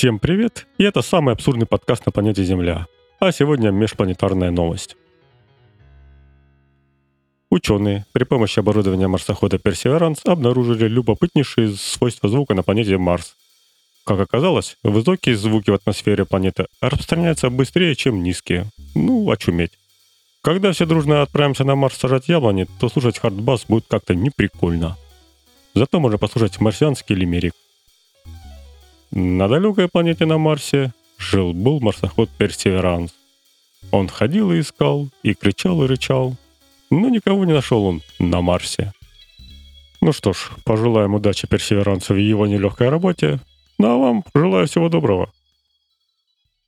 Всем привет! И это самый абсурдный подкаст на планете Земля. А сегодня межпланетарная новость. Ученые при помощи оборудования марсохода Perseverance обнаружили любопытнейшие свойства звука на планете Марс. Как оказалось, высокие звуки в атмосфере планеты распространяются быстрее, чем низкие. Ну, очуметь. Когда все дружно отправимся на Марс сажать яблони, то слушать хардбас будет как-то неприкольно. Зато можно послушать марсианский лимерик. На далекой планете на Марсе жил-был марсоход Персеверанс. Он ходил и искал, и кричал и рычал, но никого не нашел он на Марсе. Ну что ж, пожелаем удачи Персеверансу в его нелегкой работе, ну а вам желаю всего доброго.